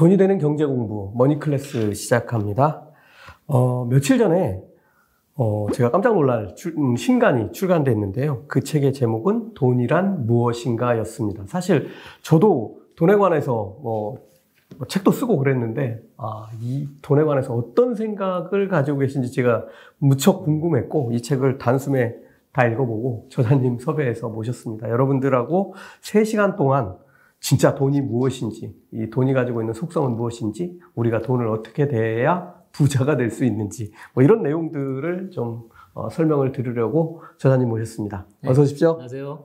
돈이 되는 경제 공부 머니 클래스 시작합니다. 어, 며칠 전에 어, 제가 깜짝 놀랄 출, 음, 신간이 출간됐는데요. 그 책의 제목은 돈이란 무엇인가였습니다. 사실 저도 돈에 관해서 뭐, 뭐 책도 쓰고 그랬는데 아, 이 돈에 관해서 어떤 생각을 가지고 계신지 제가 무척 궁금했고 이 책을 단숨에 다 읽어보고 저자님 섭외해서 모셨습니다. 여러분들하고 3시간 동안 진짜 돈이 무엇인지, 이 돈이 가지고 있는 속성은 무엇인지, 우리가 돈을 어떻게 대해야 부자가 될 수 있는지, 뭐 이런 내용들을 좀 어, 설명을 들으려고 저자님 모셨습니다. 네. 어서 오십시오. 안녕하세요.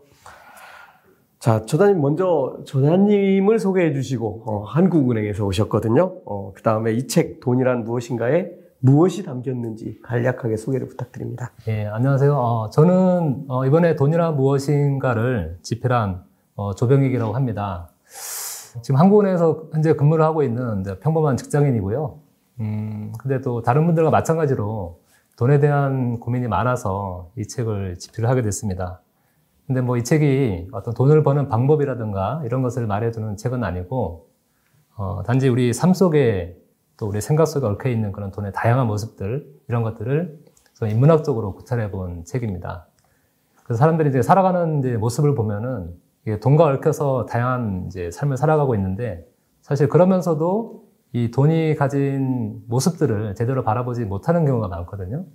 자, 저자님 먼저 저자님을 소개해 주시고, 어, 한국은행에서 오셨거든요. 어, 그 다음에 이 책 돈이란 무엇인가에 무엇이 담겼는지 간략하게 소개를 부탁드립니다. 예, 안녕하세요. 어, 저는 어, 이번에 돈이란 무엇인가를 집필한 어, 조병익이라고 합니다. 지금 한국은행에서 현재 근무를 하고 있는 평범한 직장인이고요. 음, 근데 또 다른 분들과 마찬가지로 돈에 대한 고민이 많아서 이 책을 집필을 하게 됐습니다. 근데 뭐 이 책이 어떤 돈을 버는 방법이라든가 이런 것을 말해주는 책은 아니고, 어, 단지 우리 삶 속에 또 우리 생각 속에 얽혀 있는 그런 돈의 다양한 모습들, 이런 것들을 좀 인문학적으로 구찰해 본 책입니다. 그래서 사람들이 이제 살아가는 이제 모습을 보면은 돈과 얽혀서 다양한 이제 삶을 살아가고 있는데 사실 그러면서도 이 돈이 가진 모습들을 제대로 바라보지 못하는 경우가 많거든요.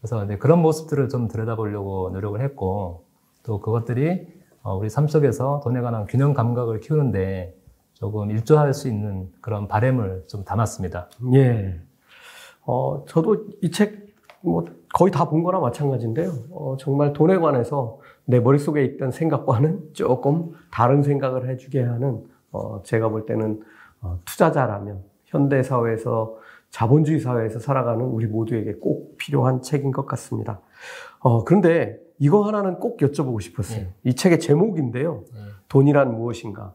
그래서 이제 그런 모습들을 좀 들여다보려고 노력을 했고 또 그것들이 어, 우리 삶 속에서 돈에 관한 균형 감각을 키우는데 조금 일조할 수 있는 그런 바램을 좀 담았습니다. 예. 어, 저도 이 책 뭐 거의 다 본 거나 마찬가지인데요. 어, 정말 돈에 관해서 내 머릿속에 있던 생각과는 조금 다른 생각을 해주게 하는, 어, 제가 볼 때는 어, 투자자라면 현대 사회에서 자본주의 사회에서 살아가는 우리 모두에게 꼭 필요한 책인 것 같습니다. 어, 그런데 이거 하나는 꼭 여쭤보고 싶었어요. 네. 이 책의 제목인데요. 예. 돈이란 무엇인가?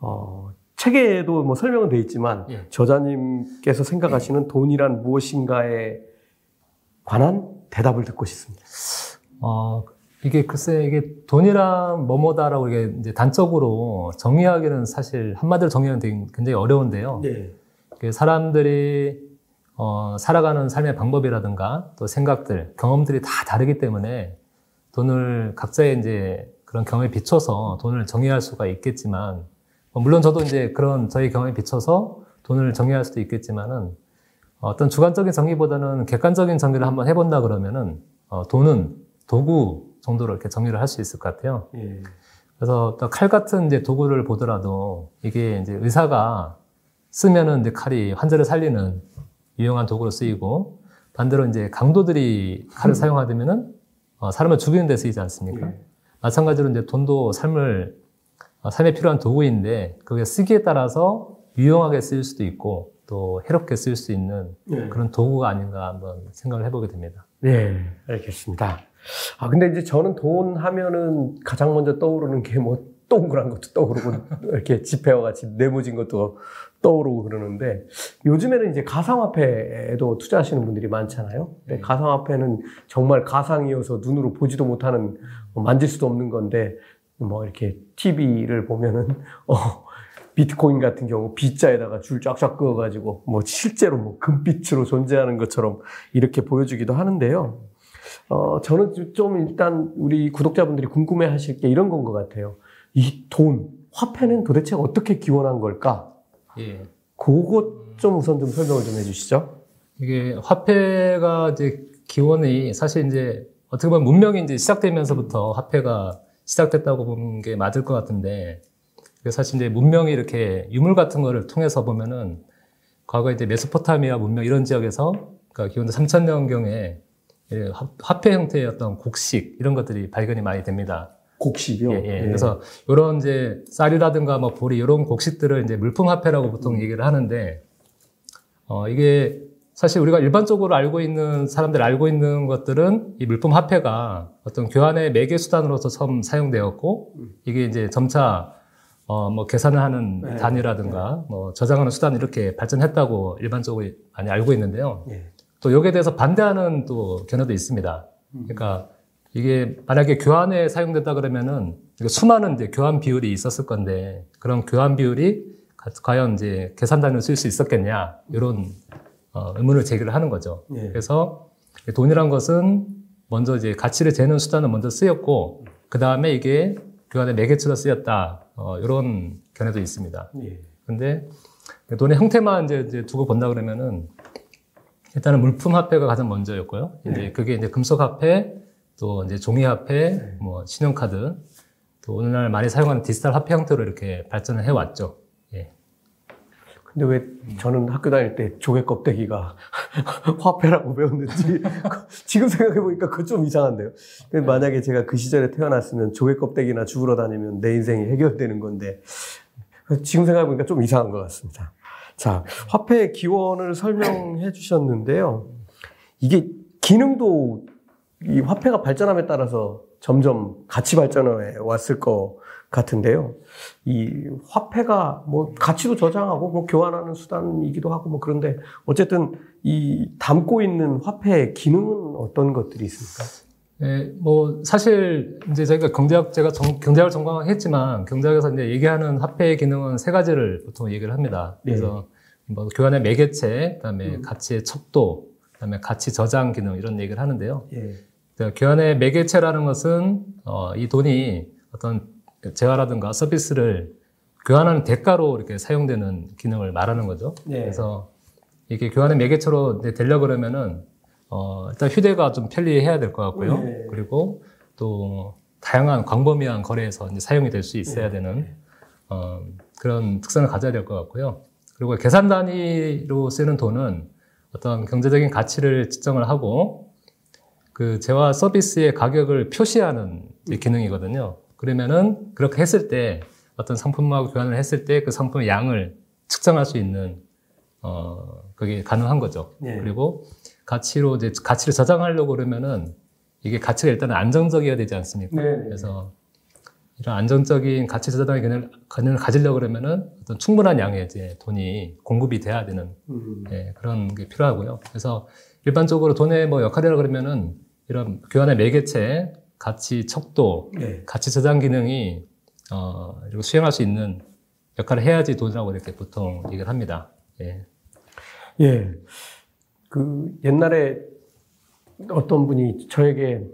어, 책에도 뭐 설명은 돼 있지만 예. 저자님께서 생각하시는 돈이란 무엇인가에 관한 대답을 듣고 싶습니다. 어, 이게 글쎄 이게 돈이란 뭐뭐다라고 이게 이제 단적으로 정의하기는 사실 한마디로 정의하는 되게 굉장히 어려운데요. 네. 사람들이 어, 살아가는 삶의 방법이라든가 또 생각들, 경험들이 다 다르기 때문에 돈을 각자의 이제 그런 경험에 비춰서 돈을 정의할 수가 있겠지만 어, 물론 저도 이제 그런 저희 경험에 비춰서 돈을 정의할 수도 있겠지만은 어떤 주관적인 정의보다는 객관적인 정의를 한번 해본다 그러면은 어, 돈은 도구 정도로 이렇게 정의를 할 수 있을 것 같아요. 예. 그래서 또칼 같은 이제 도구를 보더라도 이게 이제 의사가 쓰면은 이제 칼이 환자를 살리는 유용한 도구로 쓰이고 반대로 이제 강도들이 칼을 사용하면은 어, 사람을 죽이는 데 쓰이지 않습니까? 예. 마찬가지로 이제 돈도 삶을 어, 삶에 필요한 도구인데 그게 쓰기에 따라서 유용하게 쓰일 수도 있고 또 해롭게 쓰일 수 있는 네. 그런 도구가 아닌가 한번 생각을 해보게 됩니다. 네, 알겠습니다. 아, 근데 이제 저는 돈 하면은 가장 먼저 떠오르는 게 뭐 동그란 것도 떠오르고 이렇게 지폐와 같이 네모진 것도 떠오르고 그러는데 요즘에는 이제 가상화폐에도 투자하시는 분들이 많잖아요. 근데 네. 가상화폐는 정말 가상이어서 눈으로 보지도 못하는 뭐 만질 수도 없는 건데 뭐 이렇게 TV를 보면은 어 비트코인 같은 경우 빗자에다가 줄 쫙쫙 그어가지고 뭐 실제로 뭐 금빛으로 존재하는 것처럼 이렇게 보여주기도 하는데요. 어, 저는 좀 일단 우리 구독자분들이 궁금해 하실 게 이런 건 것 같아요. 이 돈, 화폐는 도대체 어떻게 기원한 걸까? 예. 그것 좀 우선 좀 설명을 좀 해주시죠. 이게 화폐가 이제 기원이 사실 이제 어떻게 보면 문명이 이제 시작되면서부터 화폐가 시작됐다고 보는 게 맞을 것 같은데 사실 이제 문명이 이렇게 유물 같은 거를 통해서 보면은 과거 이제 메소포타미아 문명 이런 지역에서 그러니까 기원도 3천년경에 화폐 형태의 어떤 곡식 이런 것들이 발견이 많이 됩니다. 곡식이요. 예, 예. 그래서 이런 이제 쌀이라든가 뭐 보리 이런 곡식들을 이제 물품 화폐라고 보통 얘기를 하는데 어 이게 사실 우리가 일반적으로 알고 있는 사람들 알고 있는 것들은 이 물품 화폐가 어떤 교환의 매개 수단으로서 처음 사용되었고 이게 이제 점차 어 뭐 계산을 하는 네. 단위라든가 뭐 저장하는 수단 이렇게 발전했다고 일반적으로 많이 알고 있는데요. 예. 또 여기에 대해서 반대하는 또 견해도 있습니다. 그러니까 이게 만약에 교환에 사용됐다 그러면은 수많은 이제 교환 비율이 있었을 건데 그런 교환 비율이 가- 과연 이제 계산 단위로 쓸수 있었겠냐 이런 어, 의문을 제기를 하는 거죠. 예. 그래서 돈이란 것은 먼저 이제 가치를 재는 수단은 먼저 쓰였고 그 다음에 이게 교환의 매개체로 쓰였다 어, 이런 견해도 있습니다. 예. 근데 돈의 형태만 이제, 이제 두고 본다 그러면은 일단은 물품 화폐가 가장 먼저였고요. 이제 그게 이제 금속 화폐, 또 이제 종이 화폐, 뭐 신용카드, 또 오늘날 많이 사용하는 디지털 화폐 형태로 이렇게 발전을 해왔죠. 예. 근데 왜 저는 학교 다닐 때 조개 껍데기가 화폐라고 배웠는지 지금 생각해 보니까 그거 좀 이상한데요. 만약에 제가 그 시절에 태어났으면 조개 껍데기나 주우러 다니면 내 인생이 해결되는 건데 지금 생각해 보니까 좀 이상한 것 같습니다. 자, 화폐의 기원을 설명해 주셨는데요. 이게 기능도 이 화폐가 발전함에 따라서 점점 같이 발전해 왔을 것 같은데요. 이 화폐가 뭐 가치도 저장하고 뭐 교환하는 수단이기도 하고 뭐 그런데 어쨌든 이 담고 있는 화폐의 기능은 어떤 것들이 있습니까? 예, 뭐 사실 이제 저희가 경제학 제가 정- 경제학을 전공했지만 경제학에서 이제 얘기하는 화폐의 기능은 세 가지를 보통 얘기를 합니다. 네. 그래서 뭐 교환의 매개체, 그다음에 음. 가치의 척도, 그다음에 가치 저장 기능 이런 얘기를 하는데요. 예. 그 교환의 매개체라는 것은 어, 이 돈이 어떤 재화라든가 서비스를 교환하는 대가로 이렇게 사용되는 기능을 말하는 거죠. 네. 그래서 이게 교환의 매개체로 되려 그러면은 어, 일단 휴대가 좀 편리해야 될 것 같고요. 네. 그리고 또 다양한 광범위한 거래에서 이제 사용이 될 수 있어야 네. 되는 어, 그런 특성을 가져야 될 것 같고요. 그리고 계산 단위로 쓰는 돈은 어떤 경제적인 가치를 측정을 하고 그 재화 서비스의 가격을 표시하는 이제 기능이거든요. 그러면은 그렇게 했을 때 어떤 상품하고 교환을 했을 때 그 상품의 양을 측정할 수 있는 어 그게 가능한 거죠. 예. 그리고 가치로 이제 가치를 저장하려고 그러면은 이게 가치가 일단 안정적이어야 되지 않습니까? 네. 그래서 이런 안정적인 가치 저장의 개념을, 개념을 가지려고 그러면은 어떤 충분한 양의 이제 돈이 공급이 돼야 되는 음. 예, 그런 게 필요하고요. 그래서 일반적으로 돈의 뭐 역할이라 그러면은 이런 교환의 매개체, 가치 척도, 네. 가치 저장 기능이 어, 이거 수행할 수 있는 역할을 해야지 돈이라고 이렇게 보통 얘기를 합니다. 예. 예. 그 옛날에 어떤 분이 저에게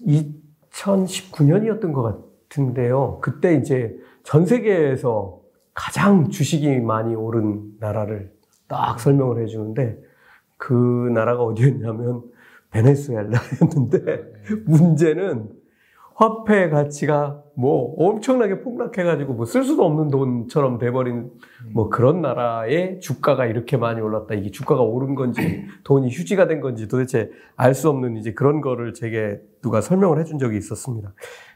2019년이었던 것 같은데요. 그때 이제 전 세계에서 가장 주식이 많이 오른 나라를 딱 설명을 해주는데 그 나라가 어디였냐면 베네수엘라였는데 문제는 화폐 가치가 뭐 엄청나게 폭락해가지고 뭐 쓸 수도 없는 돈처럼 돼버린 뭐 그런 나라의 주가가 이렇게 많이 올랐다. 이게 주가가 오른 건지 돈이 휴지가 된 건지 도대체 알 수 없는 이제 그런 거를 제게 누가 설명을 해준 적이 있었습니다.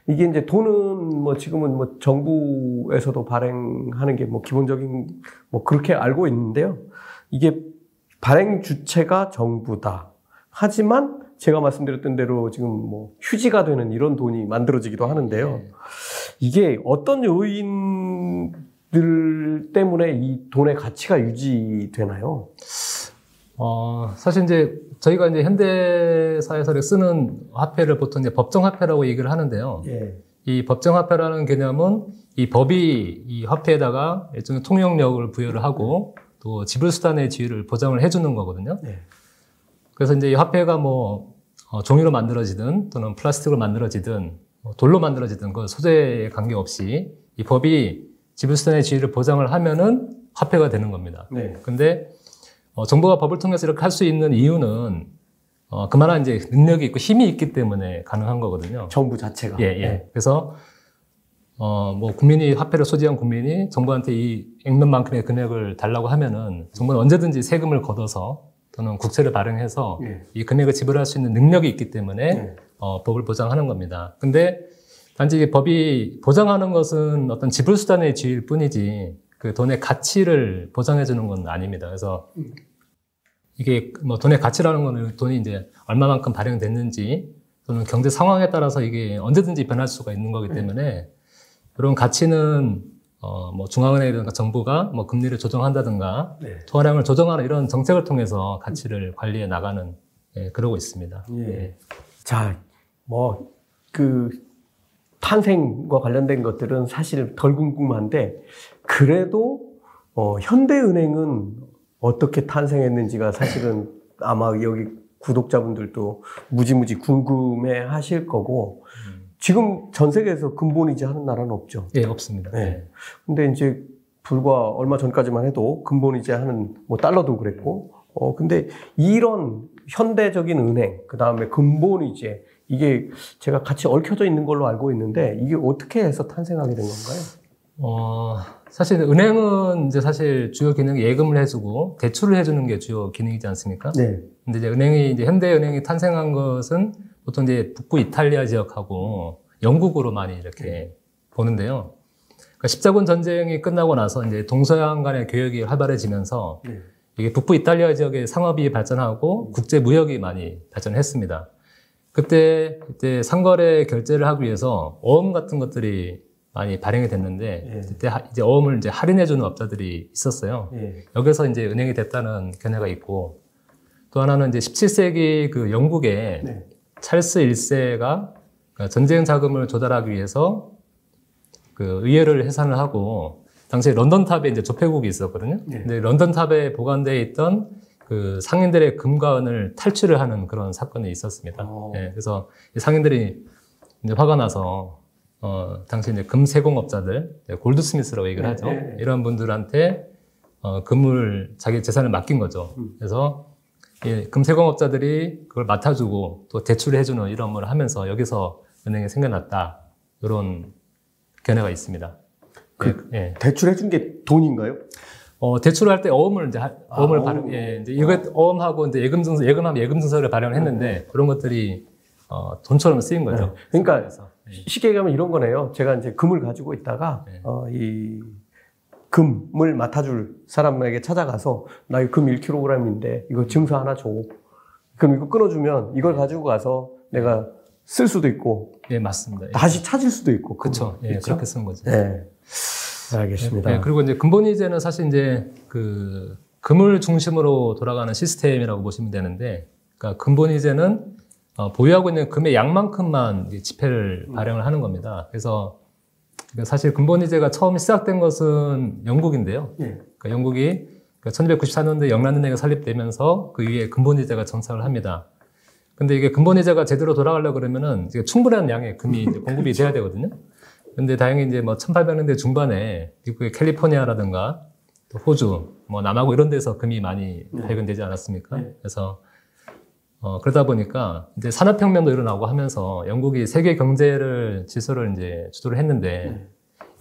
이게 이제 돈은 뭐 지금은 뭐 정부에서도 발행하는 게 뭐 기본적인 뭐 그렇게 알고 있는데요. 이게 발행 주체가 정부다. 하지만 제가 말씀드렸던 대로 지금 뭐 휴지가 되는 이런 돈이 만들어지기도 하는데요. 이게 어떤 요인들 때문에 이 돈의 가치가 유지되나요? 어, 사실 이제 저희가 이제 현대사에서 쓰는 화폐를 보통 이제 법정화폐라고 얘기를 하는데요. 예. 이 법정화폐라는 개념은 이 법이 이 화폐에다가 일종의 통용력을 부여를 하고 또 지불수단의 지위를 보장을 해주는 거거든요. 네. 그래서 이제 이 화폐가 뭐 어, 종이로 만들어지든 또는 플라스틱으로 만들어지든 뭐 돌로 만들어지든 그 소재에 관계없이 이 법이 지불수단의 지위를 보장을 하면은 화폐가 되는 겁니다. 네. 근데 어, 정부가 법을 통해서 이렇게 할 수 있는 이유는 어, 그만한 이제 능력이 있고 힘이 있기 때문에 가능한 거거든요. 정부 자체가. 예, 예. 그래서 어, 뭐 국민이 화폐를 소지한 국민이 정부한테 이 액면만큼의 금액을 달라고 하면은 정부는 언제든지 세금을 걷어서 또는 국채를 발행해서 예. 이 금액을 지불할 수 있는 능력이 있기 때문에 네. 어, 법을 보장하는 겁니다. 근데 단지 이 법이 보장하는 것은 어떤 지불 수단의 지위일 뿐이지 그 돈의 가치를 보장해 주는 건 아닙니다. 그래서 이게 뭐 돈의 가치라는 거는 돈이 이제 얼마만큼 발행됐는지 또는 경제 상황에 따라서 이게 언제든지 변할 수가 있는 거기 때문에 그런 가치는 어, 뭐 중앙은행이든가 정부가 뭐 금리를 조정한다든가 네. 투하량을 조정하는 이런 정책을 통해서 가치를 관리해 나가는 예, 그러고 있습니다. 예. 예. 자, 뭐, 그, 탄생과 관련된 것들은 사실 덜 궁금한데 그래도 어, 현대은행은 어떻게 탄생했는지가 사실은 아마 여기 구독자분들도 무지무지 궁금해 하실 거고 지금 전 세계에서 근본이자 하는 나라는 없죠. 예, 없습니다. 네. 예. 근데 이제 불과 얼마 전까지만 해도 근본이자 하는 뭐 달러도 그랬고 어 근데 이런 현대적인 은행 그 다음에 근본이제 이게 제가 같이 얽혀져 있는 걸로 알고 있는데 이게 어떻게 해서 탄생하게 된 건가요? 어, 사실 은행은 이제 사실 주요 기능이 예금을 해주고 대출을 해주는 게 주요 기능이지 않습니까? 네. 근데 이제 은행이 이제 현대 은행이 탄생한 것은 보통 이제 북부 이탈리아 지역하고 영국으로 많이 이렇게 보는데요. 그러니까 십자군 전쟁이 끝나고 나서 이제 동서양 간의 교역이 활발해지면서 네. 이게 북부 이탈리아 지역의 상업이 발전하고 국제 무역이 많이 발전했습니다. 그때 이제 상거래 결제를 하기 위해서 어음 같은 것들이 많이 발행이 됐는데 예. 그때 하- 이제 어음을 이제 할인해 주는 업자들이 있었어요. 예. 여기서 이제 은행이 됐다는 견해가 있고 또 하나는 이제 17세기 그 영국의 네. 찰스 1세가 전쟁 자금을 조달하기 위해서 그 의회를 해산을 하고 당시에 런던 탑에 이제 조폐국이 있었거든요. 네. 근데 런던 탑에 보관되어 있던 그 상인들의 금과 은을 탈취를 하는 그런 사건이 있었습니다. 어. 예, 그래서 이 상인들이 이제 화가 나서 어, 당시 이제 금 세공업자들, 네, 골드스미스라고 얘기를 네, 하죠. 네, 네. 이런 분들한테 어, 금을 자기 재산을 맡긴 거죠. 음. 그래서 이 금세공업자들이 그걸 맡아주고 또 대출을 해주는 이런 업무를 하면서 여기서 은행이 생겨났다. 이런 견해가 있습니다. 그- 예, 예. 대출해준 게 돈인가요? 어, 대출을 할 때 어음을 이제 하- 아, 어음을 어음. 발행, 예, 이제 이거 어음하고 이제 예금 증서, 예금하면 예금 증서를 발행했는데 그런 것들이 어, 돈처럼 쓰인 거죠. 네. 그러니까 그래서, 예. 쉽게 얘기하면 이런 거네요. 제가 이제 금을 가지고 있다가 네. 어, 이 금을 맡아줄 사람에게 찾아가서 나 이금 1kg인데 이거 증서 하나 줘. 그럼 이거 끊어주면 이걸 가지고 가서 내가 쓸 수도 있고 예, 맞습니다. 예. 다시 찾을 수도 있고. 그렇죠. 예? 그렇게 쓰는 거죠. 네. 알겠습니다. 네, 그리고 이제 근본이제는 사실 이제 그 금을 중심으로 돌아가는 시스템이라고 보시면 되는데, 그러니까 근본이제는 어, 보유하고 있는 금의 양만큼만 지폐를 발행을 하는 겁니다. 그래서 사실 근본이제가 처음 시작된 것은 영국인데요. 예. 그러니까 영국이 1994년도에 영란은행이 설립되면서 그 위에 근본이자가 정착을 합니다. 근데 이게 근본이자가 제대로 돌아가려고 그러면은 충분한 양의 금이 공급이 돼야 되거든요. 근데 다행히 이제 뭐 1800년대 중반에 미국의 캘리포니아라든가 또 호주, 뭐 남하고 이런 데서 금이 많이 발견되지 않았습니까? 네. 그래서 어, 그러다 보니까 이제 산업혁명도 일어나고 하면서 영국이 세계 경제를 질서를 이제 주도를 했는데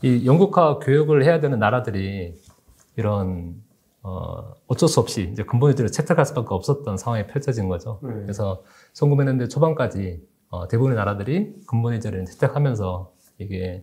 이 영국화 교육을 해야 되는 나라들이 이런 어, 어쩔 수 없이 이제 근본이들을 채택할 수밖에 없었던 상황이 펼쳐진 거죠. 네. 그래서 1900년대 초반까지 어, 대부분의 나라들이 근본이자를 채택하면서 이게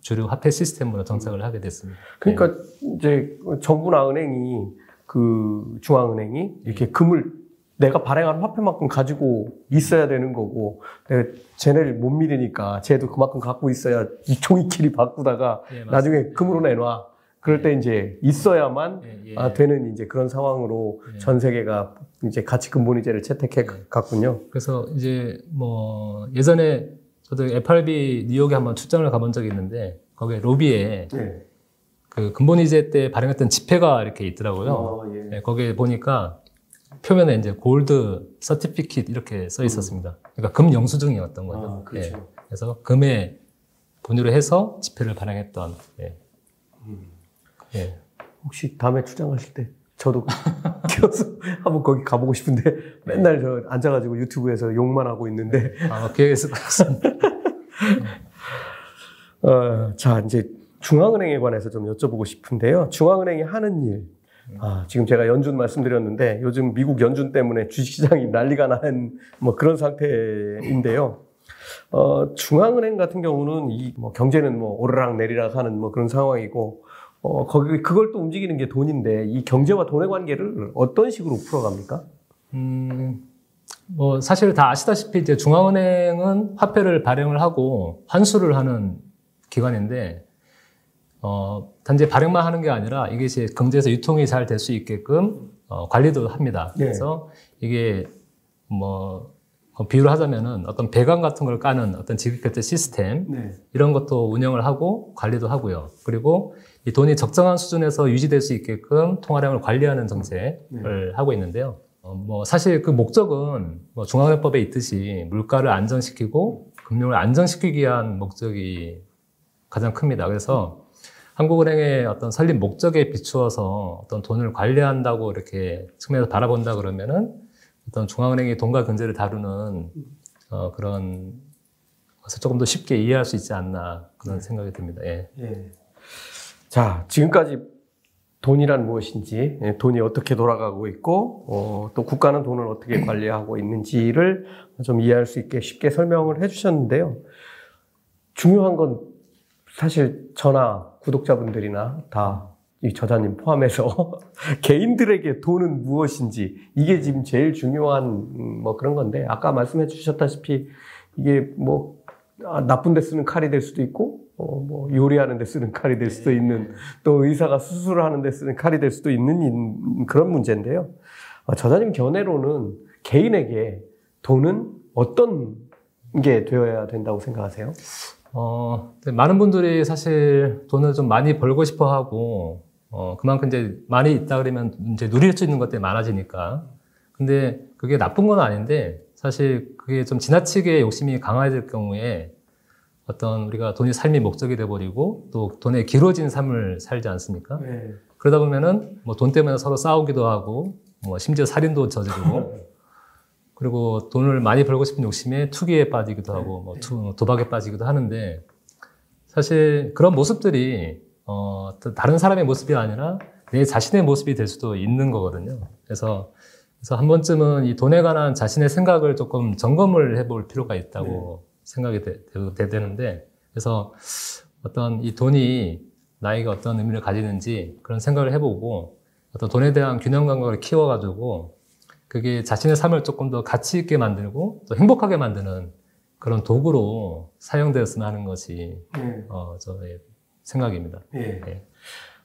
주류 화폐 시스템으로 정착을 하게 됐습니다. 그러니까 이제 정부나 은행이 그 중앙은행이 이렇게 금을 내가 발행한 화폐만큼 가지고 있어야 되는 거고 내가 쟤네를 못 믿으니까 쟤도 그만큼 갖고 있어야 이 종이끼리 바꾸다가 예. 나중에 금으로 내놔. 그럴 때 이제 있어야만 예, 예. 아, 되는 이제 그런 상황으로 예. 전 세계가 이제 같이 근본이제를 채택해 갔군요. 그래서 이제 뭐 예전에 저도 FRB 뉴욕에 한번 출장을 가본 적이 있는데 거기에 로비에 네. 그 근본이제 때 발행했던 지폐가 이렇게 있더라고요. 어, 예. 네, 거기에 보니까 표면에 이제 골드 서티피킷 이렇게 써 있었습니다. 그러니까 금 영수증이었던 거죠. 아, 그렇죠. 예. 그래서 금에 본유로 해서 지폐를 발행했던. 예. 음. 예. 혹시 다음에 출장하실 때 저도 끼어서 한번 거기 가보고 싶은데 맨날 저 앉아가지고 유튜브에서 욕만 하고 있는데 아마 기회가 있을 것 같습니다. 어, 자 이제 중앙은행에 관해서 좀 여쭤보고 싶은데요. 중앙은행이 하는 일. 아, 지금 제가 연준 말씀드렸는데 요즘 미국 연준 때문에 주식시장이 난리가 난 뭐 그런 상태인데요. 어, 중앙은행 같은 경우는 이 뭐 경제는 뭐 오르락 내리락 하는 뭐 그런 상황이고 어, 거기 그걸 또 움직이는 게 돈인데 이 경제와 돈의 관계를 어떤 식으로 풀어갑니까? 음, 뭐 사실 다 아시다시피 이제 중앙은행은 화폐를 발행을 하고 환수를 하는 기관인데 어, 단지 발행만 하는 게 아니라 이것이 경제에서 유통이 잘 될 수 있게끔 어, 관리도 합니다. 네. 그래서 이게 뭐 어, 비유를 하자면은 어떤 배관 같은 걸 까는 어떤 지급결제 시스템 네. 이런 것도 운영을 하고 관리도 하고요. 그리고 이 돈이 적정한 수준에서 유지될 수 있게끔 통화량을 관리하는 정책을 하고 있는데요. 어, 뭐 사실 그 목적은 뭐 중앙회법에 있듯이 물가를 안정시키고 금융을 안정시키기 위한 목적이 가장 큽니다. 그래서 한국은행의 어떤 설립 목적에 비추어서 어떤 돈을 관리한다고 이렇게 측면에서 바라본다 그러면은 어떤 중앙은행이 돈과 경제를 다루는 어, 그런 것을 조금 더 쉽게 이해할 수 있지 않나 그런 생각이 듭니다. 예. 예. 자, 지금까지 돈이란 무엇인지, 예, 돈이 어떻게 돌아가고 있고, 어, 또 국가는 돈을 어떻게 관리하고 있는지를 좀 이해할 수 있게 쉽게 설명을 해주셨는데요. 중요한 건 사실 저나 구독자분들이나 다 이 저자님 포함해서 개인들에게 돈은 무엇인지 이게 지금 제일 중요한 음, 뭐 그런 건데 아까 말씀해 주셨다시피 이게 뭐 아, 나쁜 데 쓰는 칼이 될 수도 있고 어, 뭐 요리하는 데 쓰는 칼이 될 수도 있는 또 의사가 수술을 하는 데 쓰는 칼이 될 수도 있는 인- 그런 문제인데요. 어, 저자님 견해로는 개인에게 돈은 어떤 게 되어야 된다고 생각하세요? 어, 많은 분들이 사실 돈을 좀 많이 벌고 싶어 하고, 어, 그만큼 이제 많이 있다 그러면 이제 누릴 수 있는 것들이 많아지니까. 근데 그게 나쁜 건 아닌데, 사실 그게 좀 지나치게 욕심이 강화될 경우에 어떤 우리가 돈이 삶의 목적이 돼버리고 또 돈에 길들여진 삶을 살지 않습니까? 네. 그러다 보면은 뭐 돈 때문에 서로 싸우기도 하고, 뭐 심지어 살인도 저지르고, 그리고 돈을 많이 벌고 싶은 욕심에 투기에 빠지기도 하고, 뭐 투- 도박에 빠지기도 하는데, 사실 그런 모습들이, 어, 또 다른 사람의 모습이 아니라 내 자신의 모습이 될 수도 있는 거거든요. 그래서, 그래서 한 번쯤은 이 돈에 관한 자신의 생각을 조금 점검을 해볼 필요가 있다고 생각이 되, 되, 되는데, 그래서 어떤 이 돈이 나에게 어떤 의미를 가지는지 그런 생각을 해보고, 어떤 돈에 대한 균형 감각을 키워가지고, 그게 자신의 삶을 조금 더 가치 있게 만들고 또 행복하게 만드는 그런 도구로 사용되었으면 하는 것이 네. 어, 저의 생각입니다. 예. 네.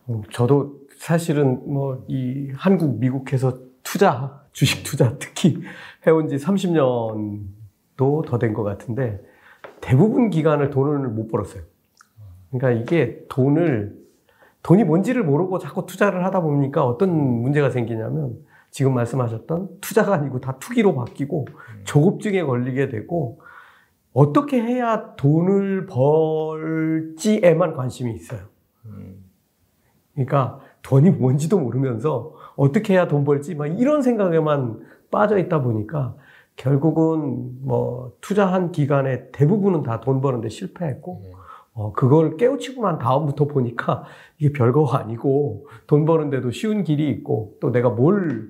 음, 저도 사실은 뭐 이 한국, 미국에서 투자, 주식 투자 특히 해온 지 30년도 더 된 것 같은데 대부분 기간을 돈을 못 벌었어요. 그러니까 이게 돈을, 돈이 뭔지를 모르고 자꾸 투자를 하다 보니까 어떤 문제가 생기냐면 지금 말씀하셨던 투자가 아니고 다 투기로 바뀌고 조급증에 걸리게 되고 어떻게 해야 돈을 벌지에만 관심이 있어요. 음, 그러니까 돈이 뭔지도 모르면서 어떻게 해야 돈 벌지 막 이런 생각에만 빠져 있다 보니까 결국은 뭐 투자한 기간에 대부분은 다 돈 버는데 실패했고 예. 어 그걸 깨우치고 난 다음부터 보니까 이게 별거가 아니고 돈 버는데도 쉬운 길이 있고 또 내가 뭘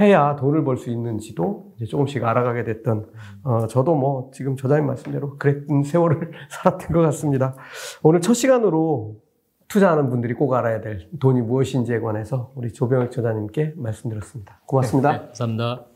해야 돈을 벌 수 있는지도 이제 조금씩 알아가게 됐던 어 저도 뭐 지금 저자님 말씀대로 그랬던 세월을 살았던 것 같습니다. 오늘 첫 시간으로 투자하는 분들이 꼭 알아야 될 돈이 무엇인지에 관해서 우리 조병혁 저자님께 말씀드렸습니다. 고맙습니다. 네, 감사합니다.